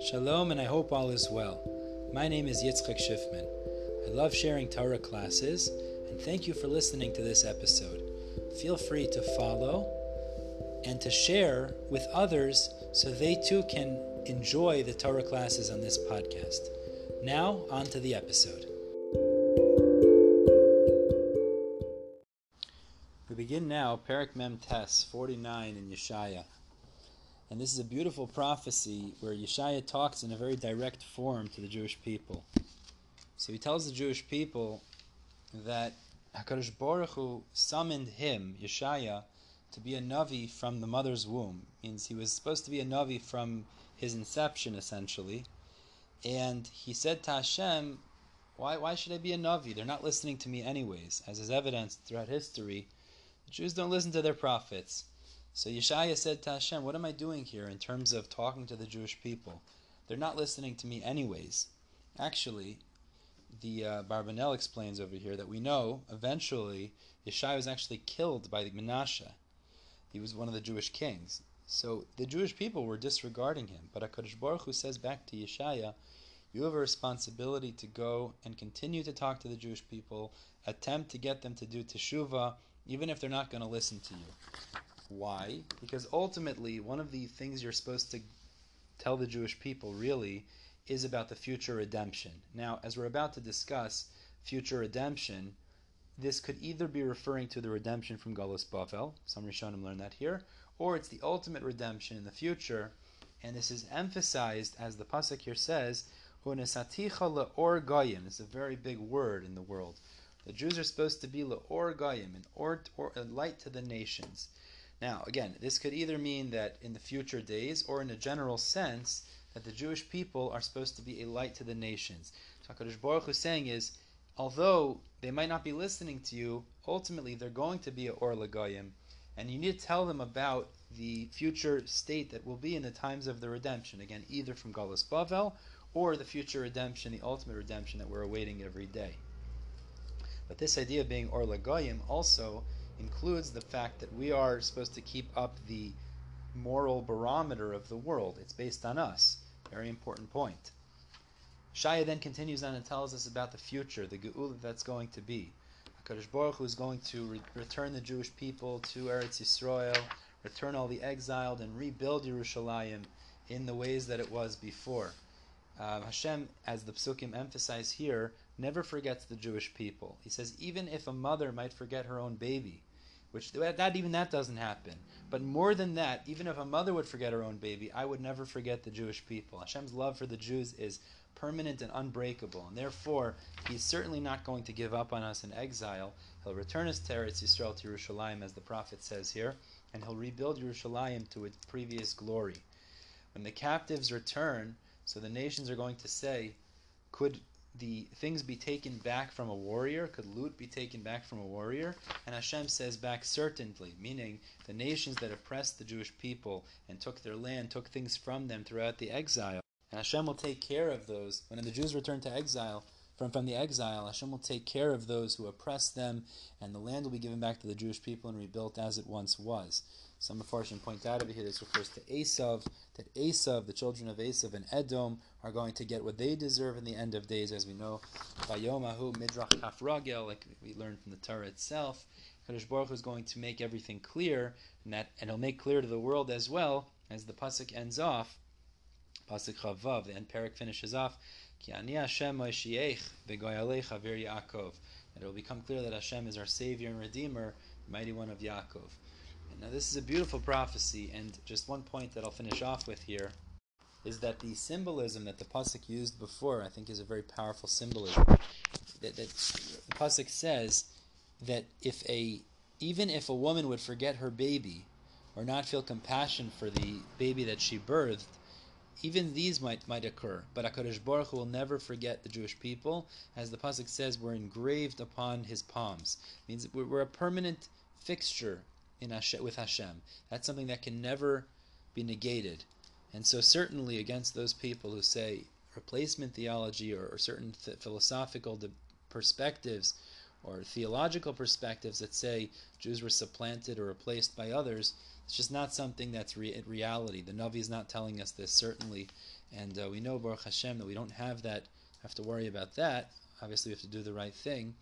Shalom, and I hope all is well. My name is Yitzchak Schiffman. I love sharing Torah classes, and thank you for listening to this episode. Feel free to follow and to share with others so they too can enjoy the Torah classes on this podcast. Now, on to the episode. We begin now, Perek Mem Tes 49 in Yeshaya. And this is a beautiful prophecy where Yeshaya talks in a very direct form to the Jewish people. So he tells the Jewish people that HaKadosh Baruch Hu summoned him, Yeshaya, to be a Navi from the mother's womb. Means he was supposed to be a Navi from his inception, essentially. And he said to Hashem, why, why should I be a Navi? They're not listening to me anyways. As is evidenced throughout history, the Jews don't listen to their prophets. So Yeshaya said to Hashem, What am I doing here in terms of talking to the Jewish people? They're not listening to me anyways. Actually, the uh, Barbanel explains over here that we know eventually Yeshaya was actually killed by the Menashe. He was one of the Jewish kings. So the Jewish people were disregarding him. But HaKadosh Baruch Hu says back to Yeshaya, you have a responsibility to go and continue to talk to the Jewish people, attempt to get them to do teshuvah, even if they're not going to listen to you. Why? Because ultimately, one of the things you're supposed to tell the Jewish people really is about the future redemption. Now, as we're about to discuss future redemption, this could either be referring to the redemption from Galus Bavel, some Rishonim learn that here, or it's the ultimate redemption in the future, and this is emphasized as the pasuk here says, "Hunesaticha leor goyim." It's a very big word in the world. The Jews are supposed to be leor goyim, an or, or a light to the nations. Now, again, this could either mean that in the future days, or in a general sense, that the Jewish people are supposed to be a light to the nations. So HaKadosh Baruch Hu is saying is, although they might not be listening to you, ultimately they're going to be a Or Lagoyim, and you need to tell them about the future state that will be in the times of the redemption. Again, either from Galus Bavel, or the future redemption, the ultimate redemption that we're awaiting every day. But this idea of being Or Lagoyim also includes the fact that we are supposed to keep up the moral barometer of the world. It's based on us. Very important point. Shaya then continues on and tells us about the future, the Geula that's going to be. HaKadosh Baruch Hu is going to re- return the Jewish people to Eretz Yisrael, return all the exiled, and rebuild Yerushalayim in the ways that it was before. Uh, Hashem, as the psukim emphasize here, never forgets the Jewish people. He says, even if a mother might forget her own baby, which that even that doesn't happen. But more than that, even if a mother would forget her own baby, I would never forget the Jewish people. Hashem's love for the Jews is permanent and unbreakable, and therefore He's certainly not going to give up on us in exile. He'll return us to Eretz Yisrael to Yerushalayim, as the prophet says here, and He'll rebuild Yerushalayim to its previous glory. When the captives return, so the nations are going to say, could the things be taken back from a warrior? Could loot be taken back from a warrior? And Hashem says back certainly, meaning the nations that oppressed the Jewish people and took their land, took things from them throughout the exile. And Hashem will take care of those. When the Jews return to exile, from, from the exile, Hashem will take care of those who oppressed them, and the land will be given back to the Jewish people and rebuilt as it once was. Some Mepharshim point out over here this refers to Esav, that Esav, the children of Esav and Edom, are going to get what they deserve in the end of days, as we know. Vayomahu Midrach Kafragel, like we learned from the Torah itself. Kadosh Baruch is going to make everything clear, and that and he'll make clear to the world as well, as the pasuk ends off. Pasuk Chaf Vav, the end perek finishes off. Ki ani Hashem Yaakov. That it will become clear that Hashem is our Savior and Redeemer, the mighty one of Yaakov. Now, this is a beautiful prophecy, and just one point that I'll finish off with here is that the symbolism that the pasuk used before, I think, is a very powerful symbolism. That, that the pasuk says that if a even if a woman would forget her baby or not feel compassion for the baby that she birthed, even these might might occur. But Hakadosh Baruch Hu will never forget the Jewish people, as the pasuk says, we're engraved upon His palms. It means we're, we're a permanent fixture in Hashem, with Hashem. That's something that can never be negated. And so, certainly, against those people who say replacement theology or, or certain th- philosophical de- perspectives or theological perspectives that say Jews were supplanted or replaced by others. It's just not something that's re- reality. The Navi is not telling us this certainly, and uh, we know Baruch Hashem that we don't have that. Have to worry about that. Obviously, we have to do the right thing.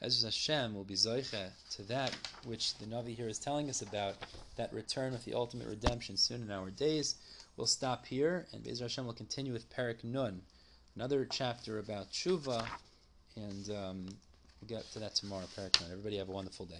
As Hashem will be zoiche to that which the Navi here is telling us about, that return with the ultimate redemption soon in our days. We'll stop here, and Bezer Hashem will continue with Perek Nun, another chapter about tshuva, and um, we'll get to that tomorrow. Perek Nun. Everybody have a wonderful day.